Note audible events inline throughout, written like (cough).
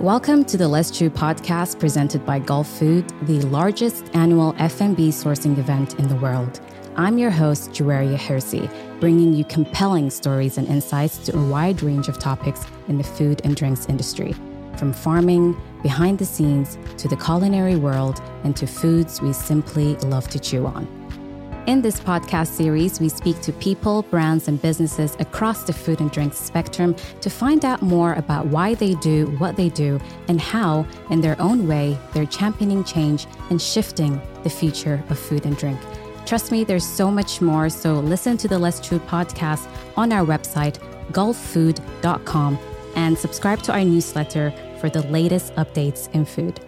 Welcome to the Let's Chew podcast presented by Gulfood, the largest annual F&B sourcing event in the world. I'm your host, Juwaria Hirsi, bringing you compelling stories and insights to a wide range of topics in the food and drinks industry, from farming, behind the scenes, to the culinary world, and to foods we simply love to chew on. In this podcast series, we speak to people, brands, and businesses across the food and drink spectrum to find out more about why they do what they do and how, in their own way, they're championing change and shifting the future of food and drink. Trust me, there's so much more. So listen to the Let's Chew podcast on our website, gulfood.com, and subscribe to our newsletter for the latest updates in food.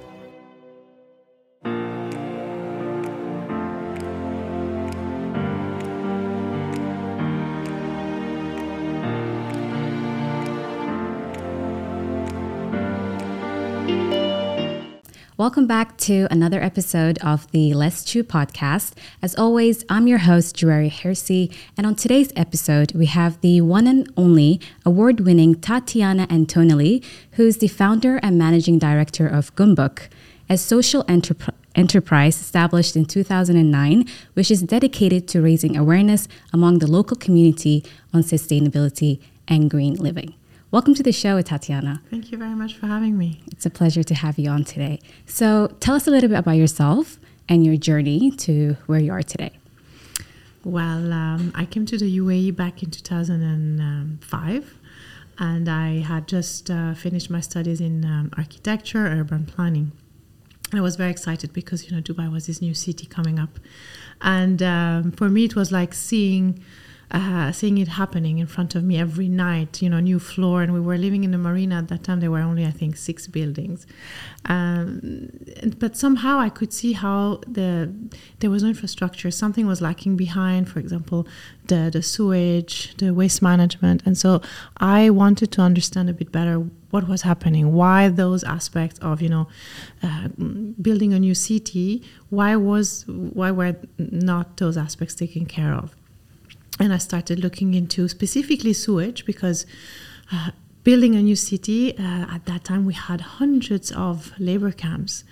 Welcome back to another episode of the Let's Chew podcast. As always, I'm your host, Juwaria Hirsi, and on today's episode, we have the one and only award winning Tatiana Antonelli, who's the founder and managing director of Goumbook, a social enterprise established in 2009, which is dedicated to raising awareness among the local community on sustainability and green living. Welcome to the show, Tatiana. Thank you very much for having me. It's a pleasure to have you on today. So, tell us a little bit about yourself and your journey to where you are today. Well, um, I came to the UAE back in 2005, and I had just uh, finished my studies in um, architecture, urban planning. I was very excited because you know Dubai was this new city coming up, and um, for me it was like seeing uh, seeing it happening in front of me every night, you know, new floor. And we were living in the marina at that time. There were only, I think, six buildings. Um, but somehow I could see how the there was no infrastructure. Something was lacking behind, for example, the, the sewage, the waste management. And so I wanted to understand a bit better what was happening, why those aspects of, you know, uh, building a new city, why was why were not those aspects taken care of? And I started looking into specifically sewage because uh, building a new city uh, at that time we had hundreds of labor camps.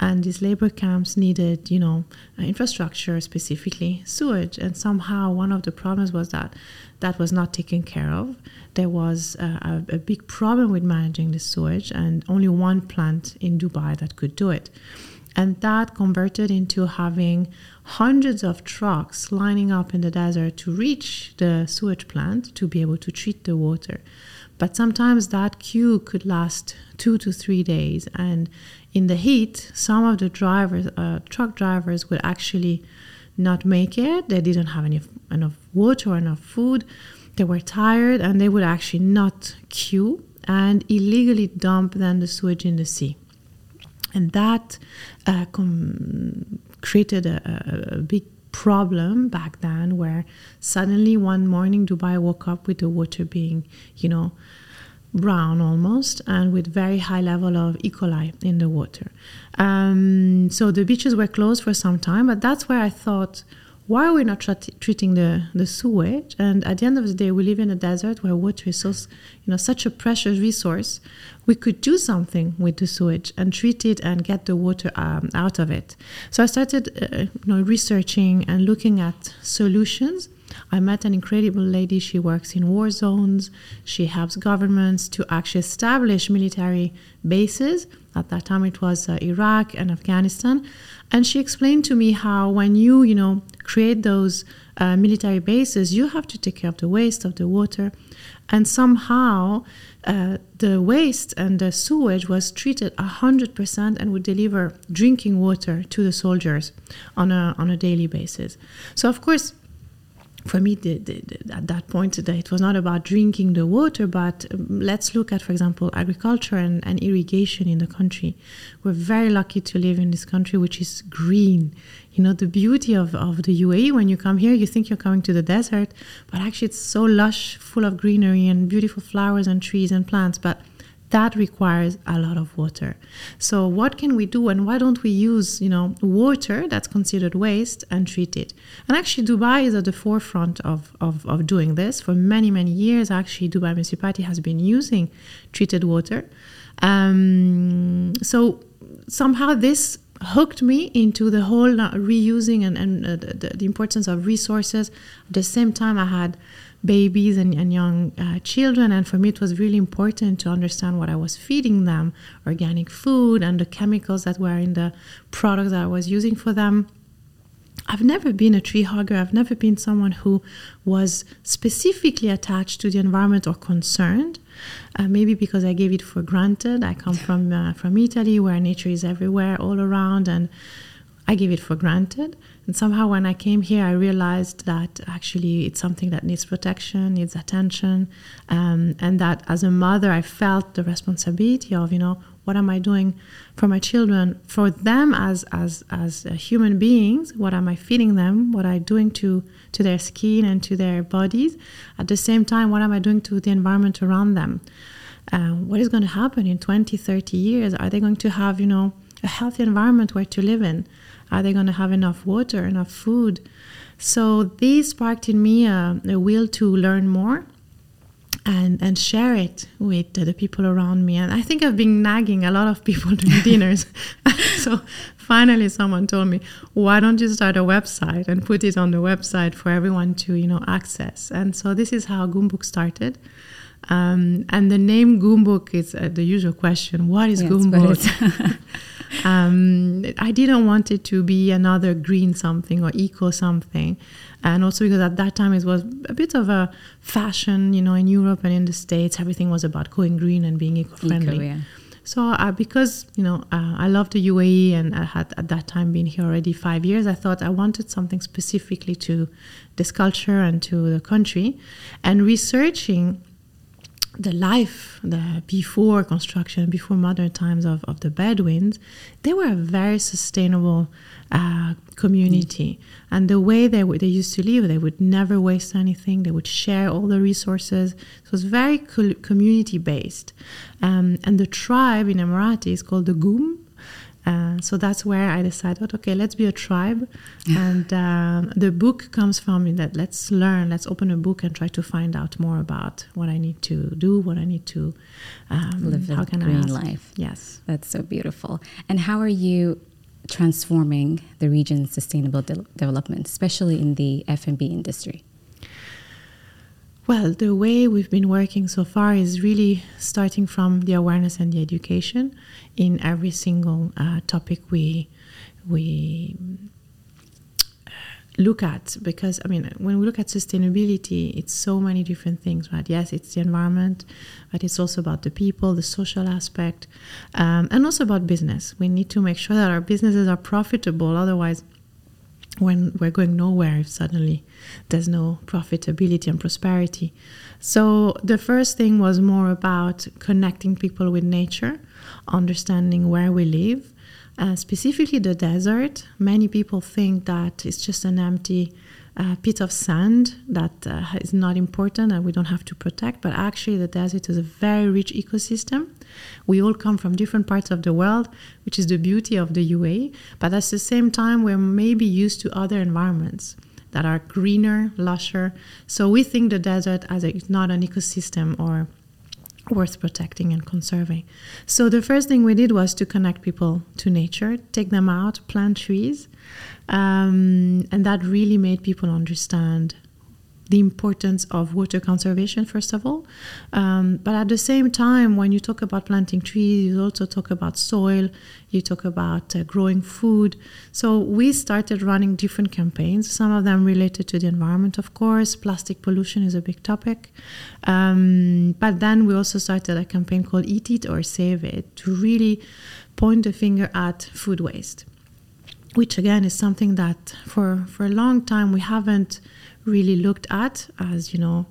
And these labor camps needed you know uh, infrastructure specifically sewage. And somehow one of the problems was that that was not taken care of. There was uh, a, a big problem with managing the sewage and only one plant in dubai that could do it and that converted into having hundreds of trucks lining up in the desert to reach the sewage plant to be able to treat the water. But sometimes that queue could last two to three days. And in the heat, some of the drivers, uh, truck drivers, would actually not make it. They didn't have any, enough water or enough food. They were tired and they would actually not queue and illegally dump then the sewage in the sea and that uh, com- created a, a, big problem back then where suddenly one morning dubai woke up with the water being you know brown almost and with very high level of e. coli in the water. Um, so the beaches were closed for some time but that's where i thought why are we not tra- treating the, the sewage? And at the end of the day, we live in a desert where water is so, you know, such a precious resource. We could do something with the sewage and treat it and get the water um, out of it. So I started, uh, you know, researching and looking at solutions. I met an incredible lady. She works in war zones. She helps governments to actually establish military bases. At that time, it was uh, Iraq and Afghanistan. And she explained to me how when you, you know, create those uh, military bases, you have to take care of the waste, of the water. And somehow uh, the waste and the sewage was treated 100% and would deliver drinking water to the soldiers on a, on a daily basis. So, of course, for me, the, the, the, at that point, it was not about drinking the water, but um, let's look at, for example, agriculture and, and, irrigation in the country. We're very lucky to live in this country, which is green. You know, the beauty of, of the UAE, when you come here, you think you're coming to the desert, but actually, it's so lush, full of greenery and beautiful flowers and trees and plants. But that requires a lot of water. So what can we do and why don't we use, you know, water that's considered waste and treat it? And actually Dubai is at the forefront of, of, of doing this. For many, many years, actually Dubai municipality has been using treated water. Um, so somehow this hooked me into the whole uh, reusing and, and uh, the, the importance of resources. At the same time, I had babies and, and young uh, children. And for me, it was really important to understand what I was feeding them organic food and the chemicals that were in the products that I was using for them. I've never been a tree hugger. I've never been someone who was specifically attached to the environment or concerned. Uh, maybe because I gave it for granted. I come from uh, from Italy, where nature is everywhere, all around, and I gave it for granted. And somehow, when I came here, I realized that actually it's something that needs protection, needs attention, um, and that as a mother, I felt the responsibility of, you know, what am I doing for my children, for them as as as human beings? What am I feeding them? What am I doing to to their skin and to their bodies? At the same time, what am I doing to the environment around them? Uh, what is going to happen in 20, 30 years? Are they going to have, you know, a healthy environment where to live in? Are they going to have enough water, enough food? So this sparked in me a, a will to learn more and and share it with the people around me. And I think I've been nagging a lot of people (laughs) during dinners. (laughs) so finally, someone told me, "Why don't you start a website and put it on the website for everyone to you know access?" And so this is how Goumbook started. Um, and the name Goumbook is uh, the usual question: What is yes, Goumbook? (laughs) um, I didn't want it to be another green something or eco something. And also because at that time it was a bit of a fashion, you know, in Europe and in the States, everything was about going green and being eco friendly. Eco, yeah. So uh, because you know uh, I love the UAE and I had at that time been here already five years, I thought I wanted something specifically to this culture and to the country, and researching the life the before construction, before modern times of, of the Bedouins, they were a very sustainable uh, community. Mm. And the way they, w- they used to live, they would never waste anything. They would share all the resources. it was very co- community based. Um, and the tribe in Emirati is called the Goum, uh, so that's where I decided, okay, let's be a tribe. and um, the book comes from in that let's learn, let's open a book and try to find out more about what I need to do, what I need to um, live how can green I life. Yes. That's so beautiful. And how are you transforming the region's sustainable de- development, especially in the F&B industry? Well, the way we've been working so far is really starting from the awareness and the education in every single uh, topic we we uh, look at. Because i mean when we look at sustainability it's so many different things right? Yes it's the environment but it's also about the people the social aspect um, and also about business. We need to make sure that our businesses are profitable otherwise when we're going nowhere if suddenly there's no profitability and prosperity. So the first thing was more about connecting people with nature, understanding where we live, uh, specifically the desert. Many people think that it's just an empty a pit of sand that uh, is not important and we don't have to protect, but actually the desert is a very rich ecosystem. We all come from different parts of the world, which is the beauty of the UAE, but at the same time, we're maybe used to other environments that are greener, lusher. So we think the desert as a, not an ecosystem or worth protecting and conserving. So the first thing we did was to connect people to nature, take them out, plant trees, um, and that really made people understand the importance of water conservation, first of all. Um, but at the same time, when you talk about planting trees, you also talk about soil, you talk about uh, growing food. So we started running different campaigns, some of them related to the environment, of course. Plastic pollution is a big topic. Um, but then we also started a campaign called Eat It or Save It to really point the finger at food waste which again is something that for for a long time we haven't really looked at as you know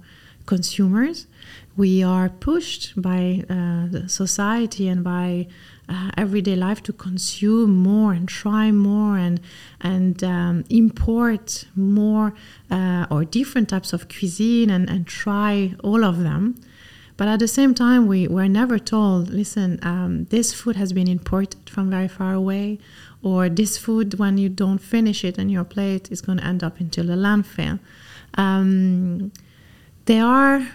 consumers. We are pushed by uh, society and by uh, everyday life to consume more and try more and and um, import more uh, or different types of cuisine and, and try all of them. But at the same time, we were never told, listen, um, this food has been imported from very far away, or this food, when you don't finish it on your plate, is going to end up into the landfill. Um, there are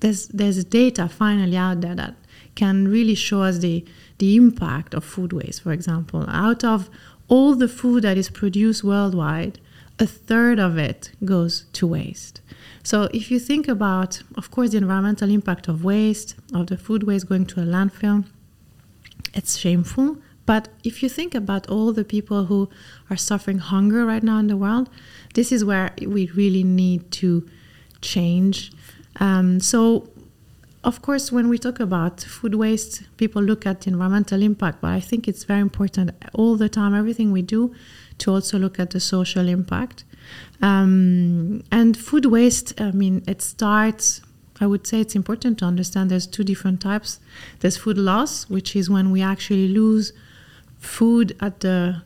there's there's data finally out there that can really show us the the impact of food waste. For example, out of all the food that is produced worldwide, a third of it goes to waste. So if you think about, of course, the environmental impact of waste, of the food waste going to a landfill, it's shameful. But if you think about all the people who are suffering hunger right now in the world, this is where we really need to change. Um, so, of course, when we talk about food waste, people look at the environmental impact, but I think it's very important all the time, everything we do, to also look at the social impact. Um, and food waste, I mean, it starts, I would say it's important to understand there's two different types. There's food loss, which is when we actually lose food at the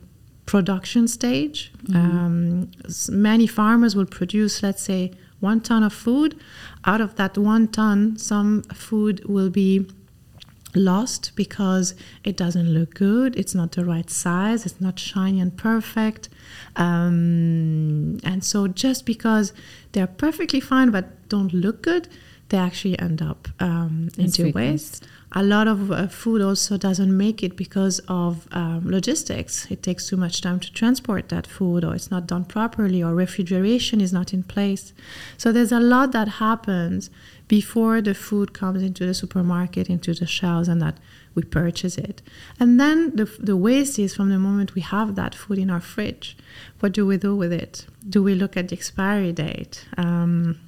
production stage. Mm-hmm. Um, many farmers will produce, let's say, one ton of food. Out of that one ton, some food will be lost because it doesn't look good, it's not the right size, it's not shiny and perfect. Um, and so just because they're perfectly fine but don't look good, they actually end up um, into waste. A lot of uh, food also doesn't make it because of um, logistics. It takes too much time to transport that food, or it's not done properly, or refrigeration is not in place. So there's a lot that happens before the food comes into the supermarket, into the shelves, and that we purchase it. And then the, the waste is from the moment we have that food in our fridge. What do we do with it? Do we look at the expiry date? Um,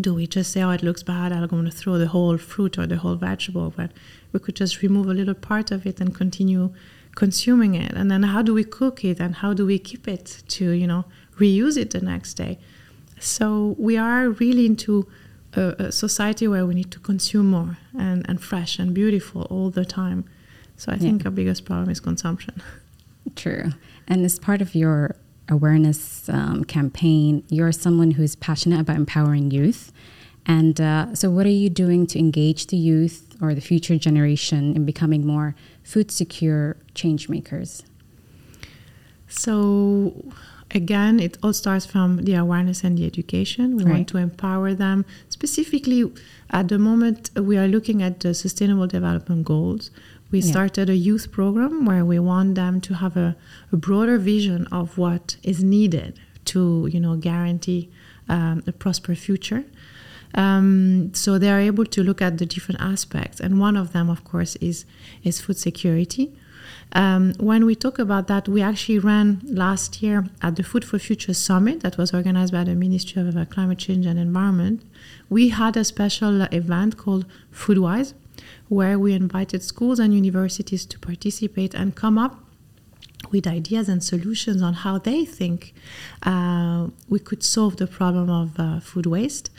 do we just say, oh, it looks bad, I'm going to throw the whole fruit or the whole vegetable? But we could just remove a little part of it and continue consuming it. And then how do we cook it and how do we keep it to, you know, reuse it the next day? So we are really into a, a society where we need to consume more and, and fresh and beautiful all the time. So I think our biggest problem is consumption. (laughs) True. And as part of your awareness um, campaign, you're someone who's passionate about empowering youth. And uh, so, what are you doing to engage the youth or the future generation in becoming more food secure change makers? So, again, it all starts from the awareness and the education. We right. want to empower them. Specifically, at the moment, we are looking at the Sustainable Development Goals. We yeah. started a youth program where we want them to have a, a broader vision of what is needed to, you know, guarantee um, a prosperous future. Um, so they are able to look at the different aspects, and one of them, of course, is is food security. Um, when we talk about that, we actually ran last year at the Food for Future Summit that was organized by the Ministry of uh, Climate Change and Environment. We had a special event called Foodwise, where we invited schools and universities to participate and come up with ideas and solutions on how they think uh, we could solve the problem of uh, food waste.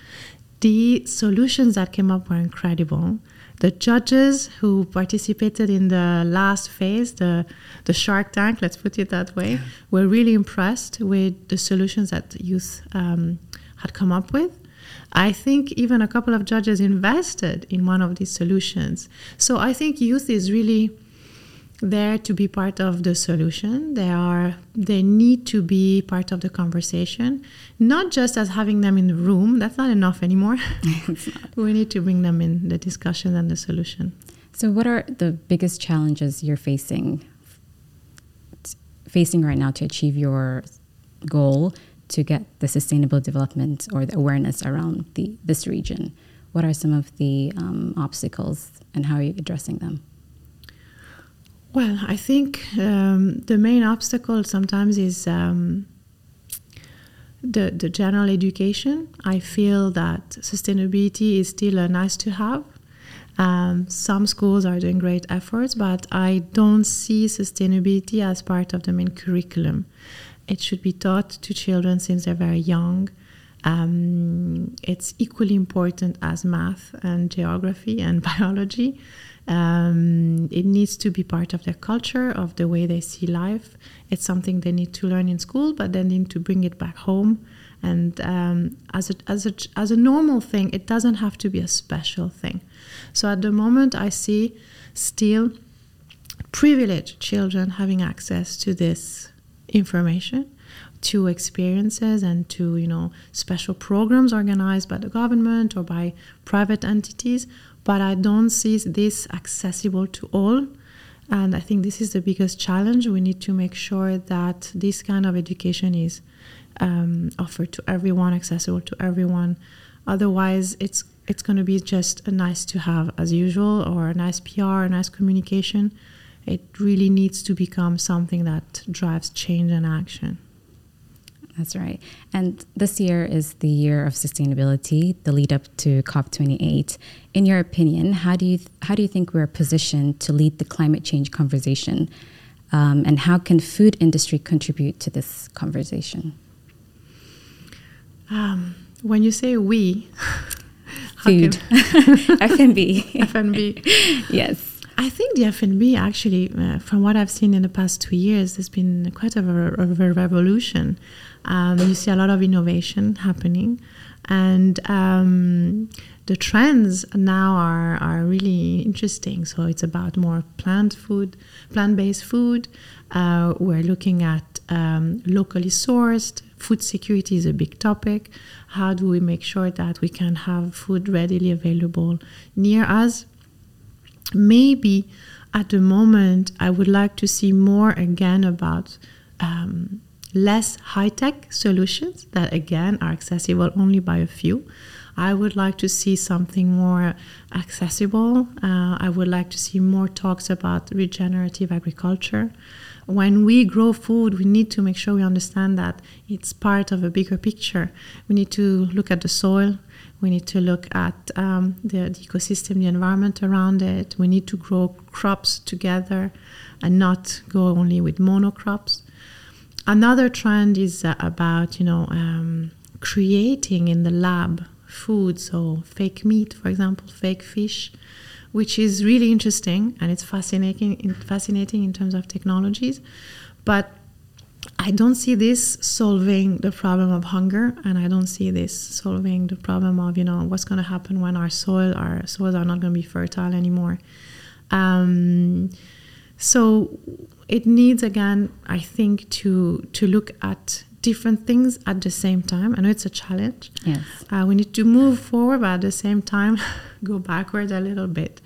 The solutions that came up were incredible. The judges who participated in the last phase, the, the Shark Tank, let's put it that way, were really impressed with the solutions that youth um, had come up with. I think even a couple of judges invested in one of these solutions. So I think youth is really there to be part of the solution. They are they need to be part of the conversation, not just as having them in the room. That's not enough anymore. (laughs) (laughs) we need to bring them in the discussion and the solution. So, what are the biggest challenges you're facing facing right now to achieve your goal to get the sustainable development or the awareness around the this region? What are some of the um, obstacles, and how are you addressing them? Well, I think um, the main obstacle sometimes is um, the the general education. I feel that sustainability is still a nice to have. Um, some schools are doing great efforts, but I don't see sustainability as part of the main curriculum. It should be taught to children since they're very young. Um, it's equally important as math and geography and (laughs) biology. Um, it needs to be part of their culture, of the way they see life. It's something they need to learn in school, but they need to bring it back home And um, as, a, as, a, as a normal thing, it doesn't have to be a special thing. So at the moment, I see still privileged children having access to this information to experiences and to you know special programs organized by the government or by private entities. But i don't see this accessible to all. And i think this is the biggest challenge. We need to make sure that this kind of education is um, offered to everyone accessible to everyone. Otherwise it's it's going to be just a nice to have as usual or a nice pr a nice communication it really needs to become something that drives change and action that's right. And this year is the year of sustainability, the lead up to COP28. In your opinion, how do you how do you think we're positioned to lead the climate change conversation, um, and how can food industry contribute to this conversation? Um, when you say we, (laughs) food, (laughs) F&B, (laughs) F&B, yes. I think the F&B actually, uh, from what I've seen in the past two years, there's been quite a, a, a revolution. Um, you see a lot of innovation happening, and um, the trends now are, are really interesting. So it's about more plant food, plant based food. Uh, we're looking at um, locally sourced. Food security is a big topic. How do we make sure that we can have food readily available near us? Maybe at the moment, I would like to see more again about um, less high tech solutions that again are accessible only by a few. I would like to see something more accessible. Uh, I would like to see more talks about regenerative agriculture. When we grow food, we need to make sure we understand that it's part of a bigger picture. We need to look at the soil, we need to look at um, the, the, ecosystem, the environment around it. We need to grow crops together and not go only with monocrops. Another trend is uh, about you know um, creating in the lab food, so fake meat, for example, fake fish, which is really interesting and it's fascinating. Fascinating in terms of technologies, but I don't see this solving the problem of hunger, and I don't see this solving the problem of you know what's going to happen when our soil, our soils are not going to be fertile anymore. Um, so it needs again, I think, to to look at different things at the same time. I know it's a challenge. Yes, uh, we need to move forward, but at the same time, (laughs) go backward a little bit.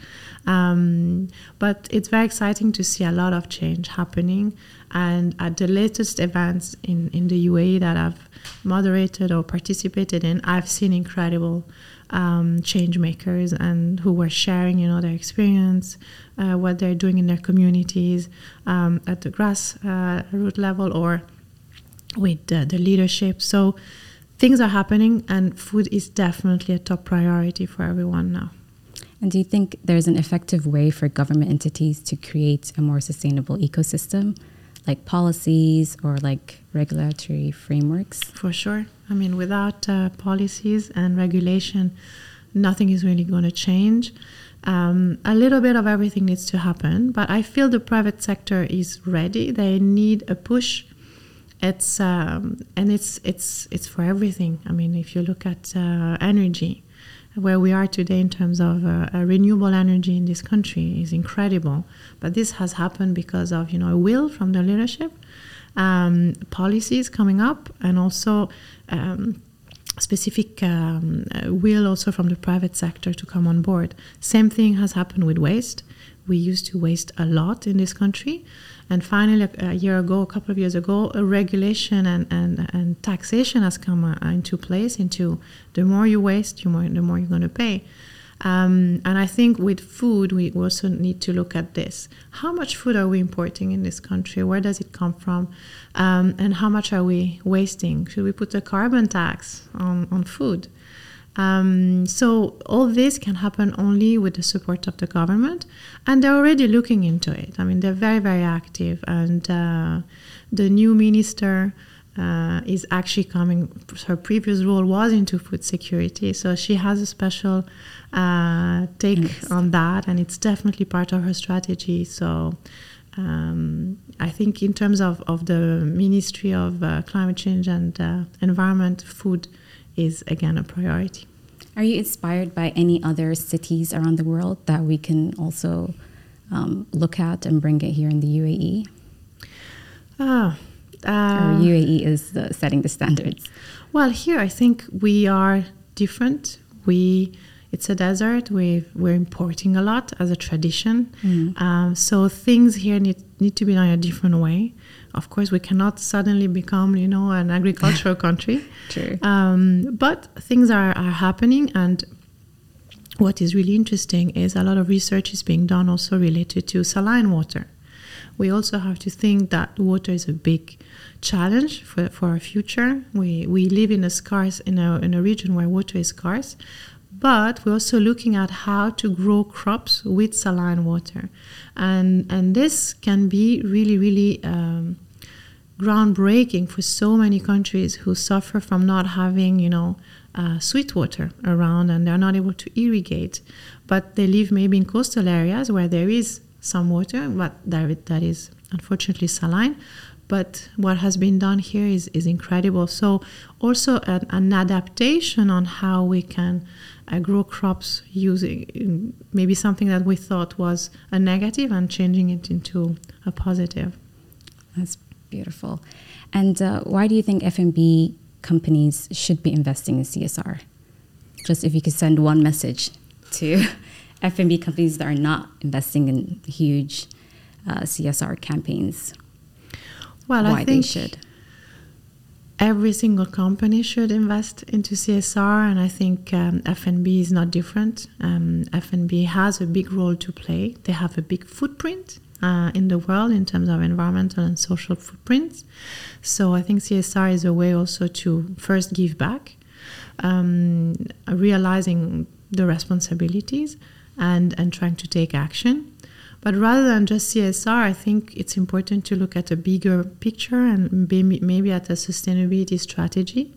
Um, but it's very exciting to see a lot of change happening. And at the latest events in, in the UAE that I've moderated or participated in, I've seen incredible um, change makers and who were sharing, you know, their experience, uh, what they're doing in their communities um, at the grassroots uh, level or with uh, the leadership. So things are happening, and food is definitely a top priority for everyone now. And do you think there's an effective way for government entities to create a more sustainable ecosystem, like policies or like regulatory frameworks? For sure. I mean, without uh, policies and regulation, nothing is really going to change. Um, a little bit of everything needs to happen, but I feel the private sector is ready. They need a push. It's um, and it's it's it's for everything. I mean, if you look at uh, energy, where we are today in terms of uh, renewable energy in this country is incredible. But this has happened because of you know a will from the leadership, um, policies coming up, and also. Um, specific um, uh, will also from the private sector to come on board. Same thing has happened with waste. We used to waste a lot in this country. And finally, a year ago, a couple of years ago, a regulation and, and, and taxation has come uh, into place into the more you waste, the more, the more you're going to pay. Um, and I think with food, we also need to look at this. How much food are we importing in this country? Where does it come from? Um, and how much are we wasting? Should we put a carbon tax on, on food? Um, so all this can happen only with the support of the government, and they're already looking into it. I mean, they're very, very active, and uh, the new minister uh, is actually coming. Her previous role was into food security, so she has a special uh, take yes. on that, and it's definitely part of her strategy. So Um, I think in terms of, of the Ministry of uh, Climate Change and uh, Environment, food is again a priority. Are you inspired by any other cities around the world that we can also um, look at and bring it here in the UAE? Ah, or UAE is the, setting the standards. Well, here I think we are different. We it's a desert. we we're importing a lot as a tradition. Mm. Um, so things here need, need to be done a different way. Of course, we cannot suddenly become, you know, an agricultural (laughs) country. True. Um, but things are, are happening, and what is really interesting is a lot of research is being done also related to saline water. We also have to think that water is a big challenge for, for our future. We, we live in a scarce in a, in a region where water is scarce, but we're also looking at how to grow crops with saline water, and and this can be really really um, groundbreaking for so many countries who suffer from not having you know uh, sweet water around and they're not able to irrigate, but they live maybe in coastal areas where there is some water, but that is unfortunately saline. But what has been done here is, is incredible. So, also an, an adaptation on how we can grow crops using maybe something that we thought was a negative and changing it into a positive. That's beautiful. And uh, why do you think F&B companies should be investing in CSR? Just if you could send one message to (laughs) F&B companies that are not investing in huge uh, CSR campaigns. Well, why I think they should every single company should invest into CSR, and I think um, F&B is not different. Um, F&B has a big role to play. They have a big footprint uh, in the world in terms of environmental and social footprints. So I think CSR is a way also to first give back, um, realizing the responsibilities, and and trying to take action. But rather than just CSR, I think it's important to look at a bigger picture and maybe, maybe at a sustainability strategy.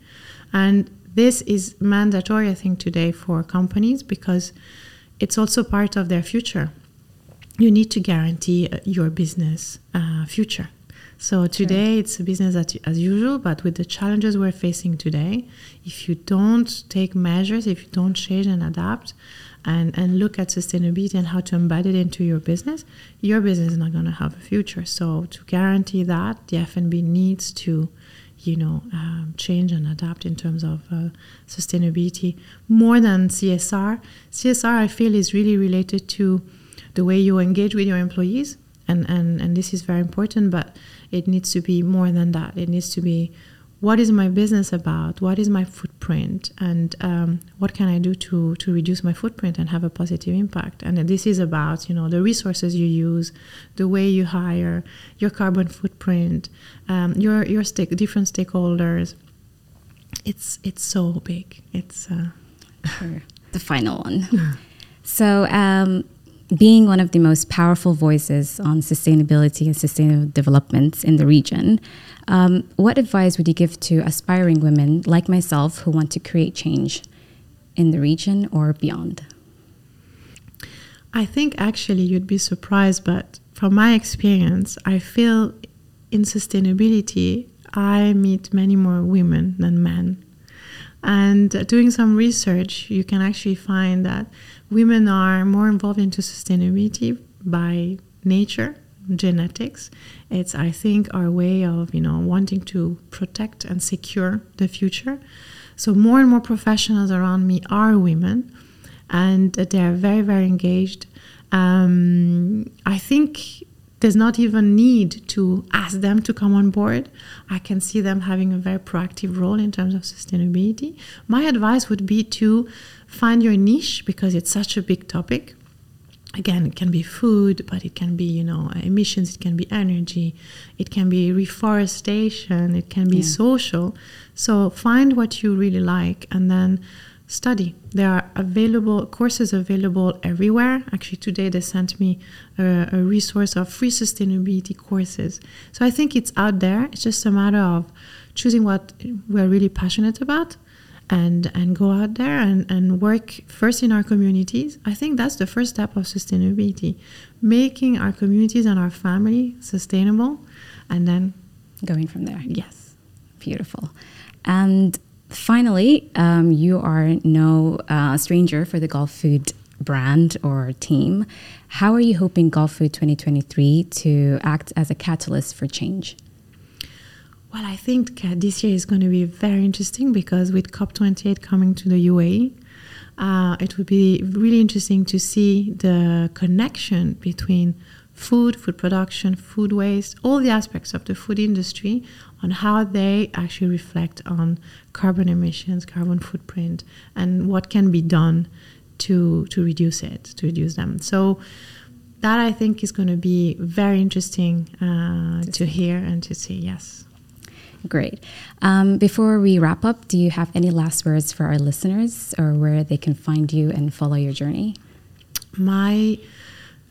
And this is mandatory, I think, today for companies because it's also part of their future. You need to guarantee uh, your business uh, future. So today it's a business as usual, but with the challenges we're facing today, if you don't take measures, if you don't change and adapt, and, and look at sustainability and how to embed it into your business, your business is not going to have a future. So to guarantee that, the F&B needs to, you know, um, change and adapt in terms of uh, sustainability more than CSR. CSR, I feel, is really related to the way you engage with your employees, and, and, and this is very important, but it needs to be more than that. It needs to be what is my business about? What is my footprint? And um, what can I do to, to reduce my footprint and have a positive impact? And this is about, you know, the resources you use, the way you hire, your carbon footprint, um, your, your stake, different stakeholders. It's, it's so big. It's uh, (laughs) the final one. (laughs) so, um, being one of the most powerful voices on sustainability and sustainable developments in the region, um, what advice would you give to aspiring women like myself who want to create change in the region or beyond? I think actually you'd be surprised, but from my experience, I feel in sustainability, I meet many more women than men. And doing some research, you can actually find that women are more involved into sustainability by nature genetics. It's, I think, our way of, you know, wanting to protect and secure the future. So more and more professionals around me are women, and they're very, very engaged. Um, I think there's not even need to ask them to come on board. I can see them having a very proactive role in terms of sustainability. My advice would be to find your niche because it's such a big topic. Again it can be food but it can be you know emissions it can be energy it can be reforestation it can be yeah. social. So find what you really like and then study. There are available courses available everywhere. Actually today they sent me a, a resource of free sustainability courses. So i think it's out there. It's just a matter of choosing what we're really passionate about and and go out there and, and work first in our communities. I think that's the first step of sustainability, making our communities and our family sustainable, and then going from there. Yes, beautiful. And finally, um, you are no uh, stranger for the Gulfood brand or team. How are you hoping Gulfood 2023 to act as a catalyst for change? Well, I think uh, this year is going to be very interesting because with COP28 coming to the UAE, uh, it would be really interesting to see the connection between food, food production, food waste, all the aspects of the food industry on how they actually reflect on carbon emissions, carbon footprint, and what can be done to to reduce it, to reduce them. So that I think is going to be very interesting uh, to hear and to see. Yes. Great. Um, before we wrap up, do you have any last words for our listeners or where they can find you and follow your journey? My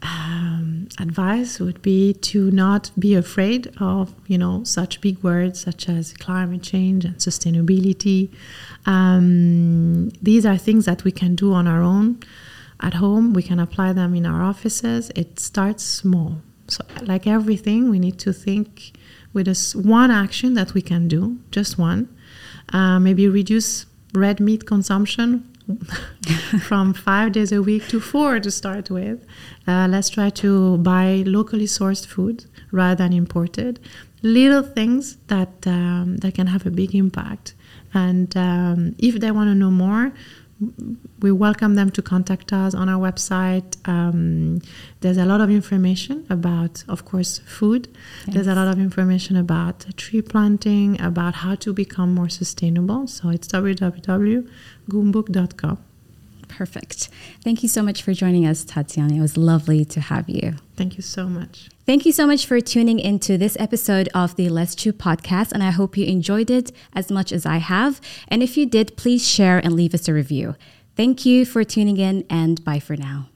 um, advice would be to not be afraid of you know such big words such as climate change and sustainability. Um, these are things that we can do on our own at home. We can apply them in our offices. It starts small. So, like everything, we need to think with us one action that we can do, just one. Uh, maybe reduce red meat consumption (laughs) from five days a week to four to start with. Uh, let's try to buy locally sourced food rather than imported. Little things that um, that can have a big impact. And um, if they want to know more, we welcome them to contact us on our website. Um, there's a lot of information about, of course, food. Yes. There's a lot of information about tree planting, about how to become more sustainable. So it's www.goumbook.com. Perfect. Thank you so much for joining us, Tatiana. It was lovely to have you. Thank you so much. Thank you so much for tuning into this episode of the Let's Chew podcast, and I hope you enjoyed it as much as I have. And if you did, please share and leave us a review. Thank you for tuning in, and bye for now.